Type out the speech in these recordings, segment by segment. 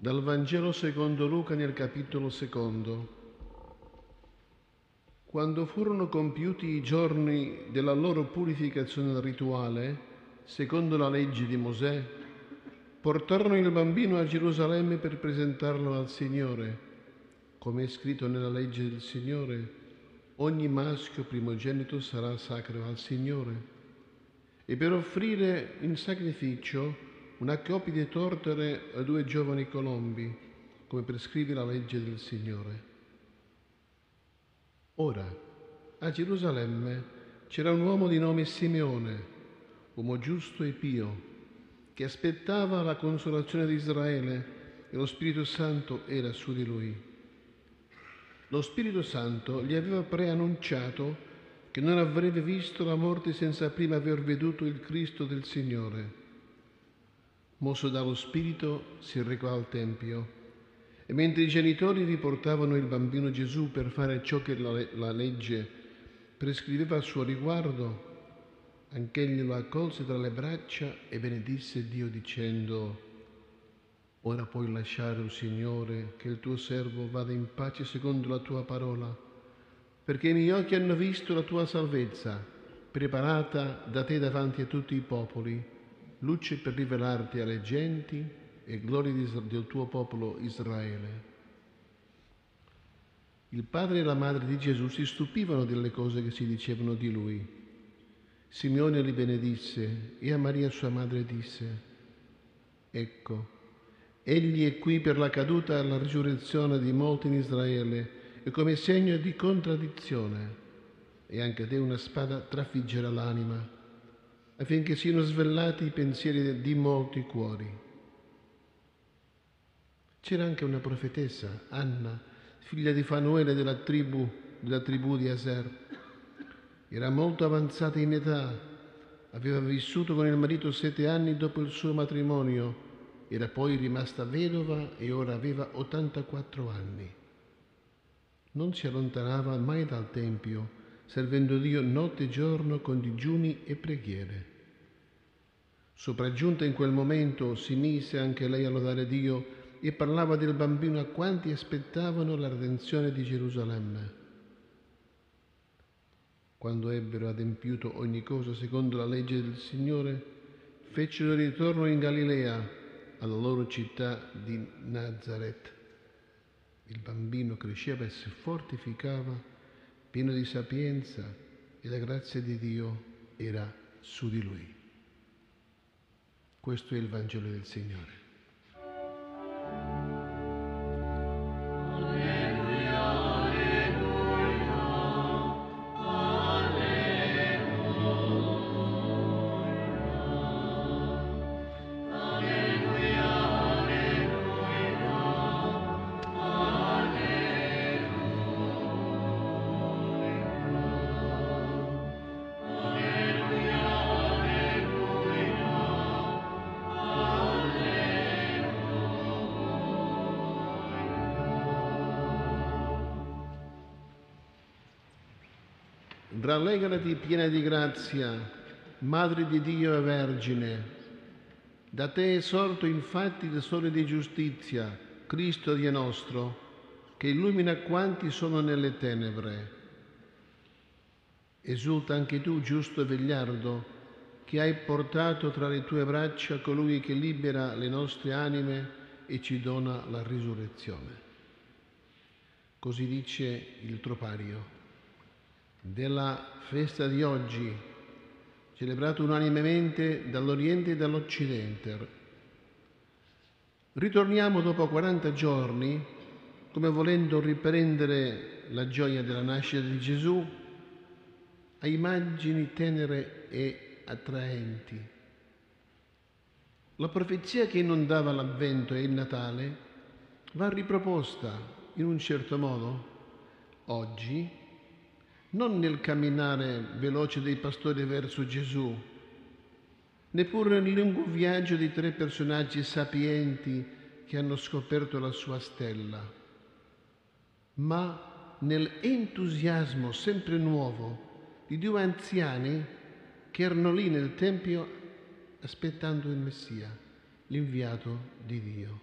Dal Vangelo secondo Luca nel capitolo secondo. Quando furono compiuti i giorni della loro purificazione rituale, secondo la legge di Mosè, portarono il bambino a Gerusalemme per presentarlo al Signore. Come è scritto nella legge del Signore, ogni maschio primogenito sarà sacro al Signore. E per offrire in sacrificio una coppia di tortere a due giovani colombi, come prescrive la legge del Signore. Ora, a Gerusalemme c'era un uomo di nome Simeone, uomo giusto e pio, che aspettava la consolazione di Israele e lo Spirito Santo era su di lui. Lo Spirito Santo gli aveva preannunciato che non avrebbe visto la morte senza prima aver veduto il Cristo del Signore. Mosso dallo Spirito si recò al Tempio. E mentre i genitori riportavano il bambino Gesù per fare ciò che la, la legge prescriveva a suo riguardo, anch'egli lo accolse tra le braccia e benedisse Dio dicendo, Ora puoi lasciare, o Signore, che il tuo servo vada in pace secondo la tua parola, perché i miei occhi hanno visto la tua salvezza, preparata da te davanti a tutti i popoli, luce per rivelarti alle genti e gloria del tuo popolo Israele. Il padre e la madre di Gesù si stupivano delle cose che si dicevano di lui. Simeone li benedisse e a Maria sua madre disse, Ecco, egli è qui per la caduta e la risurrezione di molti in Israele e come segno di contraddizione, e anche te una spada trafiggerà l'anima, affinché siano svelati i pensieri di molti cuori. C'era anche una profetessa, Anna, figlia di Fanuele della tribù, della tribù di Aser. Era molto avanzata in età, aveva vissuto con il marito sette anni dopo il suo matrimonio, era poi rimasta vedova e ora aveva 84 anni. Non si allontanava mai dal Tempio, servendo Dio notte e giorno con digiuni e preghiere. Sopraggiunta in quel momento si mise anche lei a lodare Dio e parlava del bambino a quanti aspettavano la redenzione di Gerusalemme. Quando ebbero adempiuto ogni cosa secondo la legge del Signore, fecero ritorno in Galilea, alla loro città di Nazareth. Il bambino cresceva e si fortificava, pieno di sapienza, e la grazia di Dio era su di lui. Questo è il Vangelo del Signore. Rallegrati piena di grazia, Madre di Dio e Vergine. Da te è sorto infatti il sole di giustizia, Cristo Dio nostro, che illumina quanti sono nelle tenebre. Esulta anche tu, giusto vegliardo, che hai portato tra le tue braccia colui che libera le nostre anime e ci dona la risurrezione. Così dice il tropario della festa di oggi, celebrato unanimemente dall'Oriente e dall'Occidente. Ritorniamo dopo 40 giorni, come volendo riprendere la gioia della nascita di Gesù, a immagini tenere e attraenti. La profezia che inondava l'Avvento e il Natale va riproposta in un certo modo oggi non nel camminare veloce dei pastori verso Gesù, neppure nel lungo viaggio di tre personaggi sapienti che hanno scoperto la sua stella, ma nell'entusiasmo sempre nuovo di due anziani che erano lì nel Tempio aspettando il Messia, l'inviato di Dio.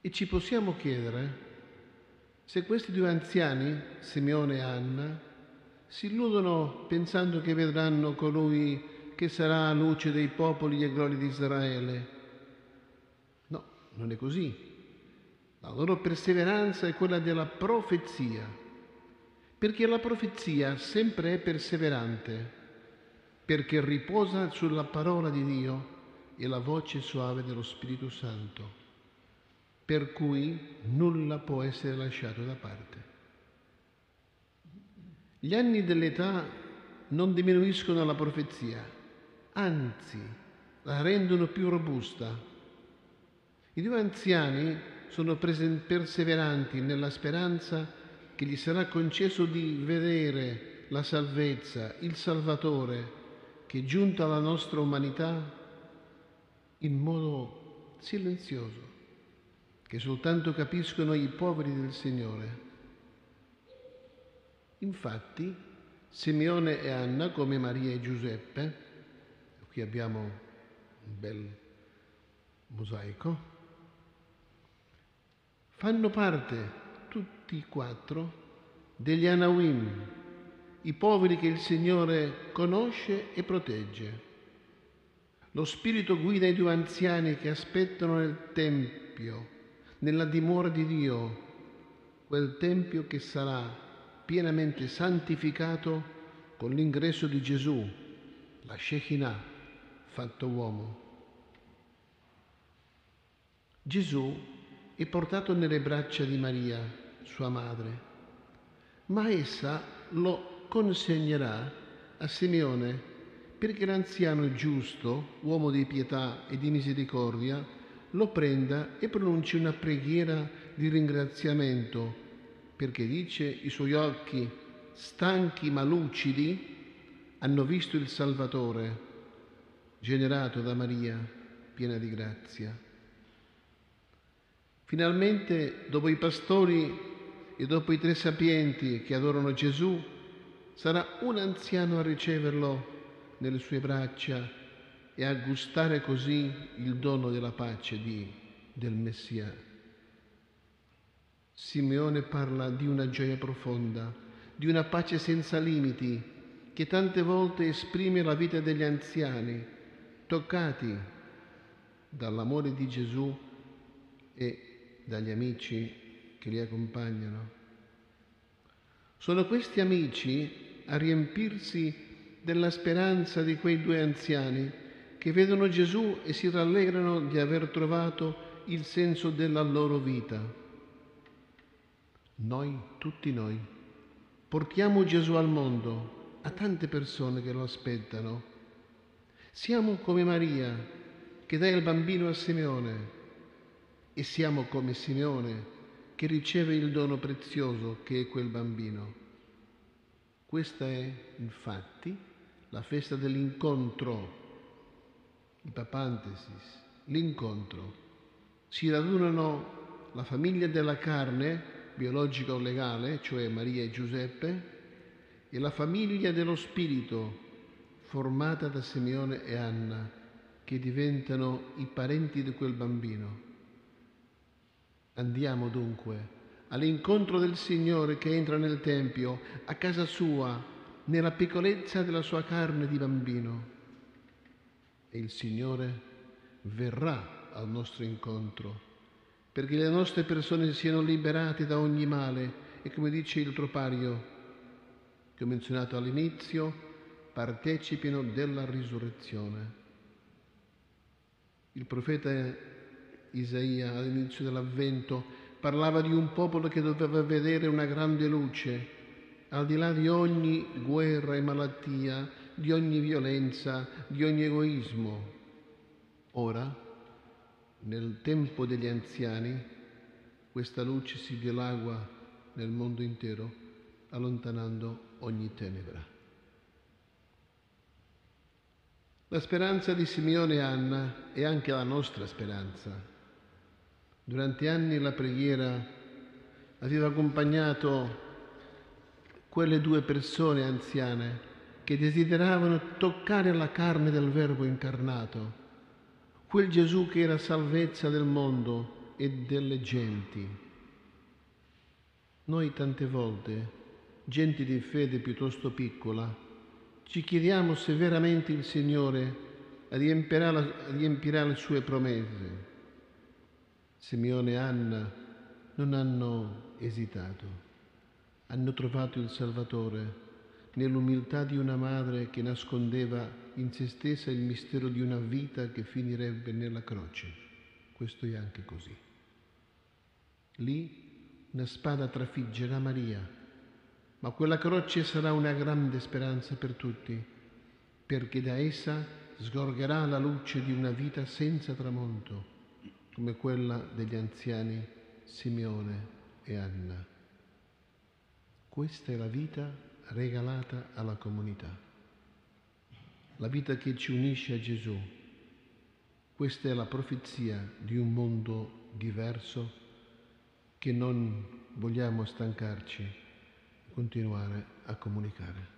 E ci possiamo chiedere se questi due anziani, Simeone e Anna, si illudono pensando che vedranno colui che sarà luce dei popoli e gloria di Israele. No, non è così. La loro perseveranza è quella della profezia, perché la profezia sempre è perseverante, perché riposa sulla parola di Dio e la voce suave dello Spirito Santo, per cui nulla può essere lasciato da parte. Gli anni dell'età non diminuiscono la profezia, anzi la rendono più robusta. I due anziani sono perseveranti nella speranza che gli sarà concesso di vedere la salvezza, il Salvatore, che giunto alla nostra umanità in modo silenzioso, che soltanto capiscono i poveri del Signore. Infatti, Simeone e Anna, come Maria e Giuseppe, qui abbiamo un bel mosaico, fanno parte tutti e quattro degli Anawim, i poveri che il Signore conosce e protegge. Lo Spirito guida i due anziani che aspettano nel Tempio, nella dimora di Dio, quel Tempio che sarà pienamente santificato con l'ingresso di Gesù, la Shekinah, fatto uomo. Gesù è portato nelle braccia di Maria, sua madre, ma essa lo consegnerà a Simeone perché l'anziano giusto, uomo di pietà e di misericordia, lo prenda e pronunci una preghiera di ringraziamento perché dice i suoi occhi, stanchi ma lucidi, hanno visto il Salvatore, generato da Maria, piena di grazia. Finalmente, dopo i pastori e dopo i tre sapienti che adorano Gesù, sarà un anziano a riceverlo nelle sue braccia e a gustare così il dono della pace di, del Messia. Simeone parla di una gioia profonda, di una pace senza limiti, che tante volte esprime la vita degli anziani, toccati dall'amore di Gesù e dagli amici che li accompagnano. Sono questi amici a riempirsi della speranza di quei due anziani che vedono Gesù e si rallegrano di aver trovato il senso della loro vita. Noi, tutti noi, portiamo Gesù al mondo, a tante persone che lo aspettano. Siamo come Maria, che dà il bambino a Simeone, e siamo come Simeone, che riceve il dono prezioso che è quel bambino. Questa è, infatti, la festa dell'incontro, il papantesis, l'incontro. Si radunano la famiglia della carne, biologica o legale, cioè Maria e Giuseppe, e la famiglia dello Spirito, formata da Simeone e Anna, che diventano i parenti di quel bambino. Andiamo dunque all'incontro del Signore che entra nel Tempio, a casa sua, nella piccolezza della sua carne di bambino. Il Signore verrà al nostro incontro perché le nostre persone siano liberate da ogni male e come dice il tropario che ho menzionato all'inizio, partecipino della risurrezione. Il profeta Isaia all'inizio dell'avvento parlava di un popolo che doveva vedere una grande luce, al di là di ogni guerra e malattia, di ogni violenza, di ogni egoismo. Ora, nel tempo degli anziani questa luce si dilagua nel mondo intero, allontanando ogni tenebra. La speranza di Simeone e Anna è anche la nostra speranza. Durante anni la preghiera aveva accompagnato quelle due persone anziane che desideravano toccare la carne del Verbo incarnato quel Gesù che era salvezza del mondo, e delle genti. Noi tante volte, gente di fede piuttosto piccola, ci chiediamo se veramente il Signore riempirà le sue promesse. Simeone e Anna non hanno esitato, hanno trovato il Salvatore nell'umiltà di una madre che nascondeva in se stessa il mistero di una vita che finirebbe nella croce. Questo è anche così. Lì una spada trafiggerà Maria, ma quella croce sarà una grande speranza per tutti, perché da essa sgorgerà la luce di una vita senza tramonto, come quella degli anziani Simeone e Anna. Questa è la vita regalata alla comunità, la vita che ci unisce a Gesù. Questa è la profezia di un mondo diverso che non vogliamo stancarci, continuare a comunicare.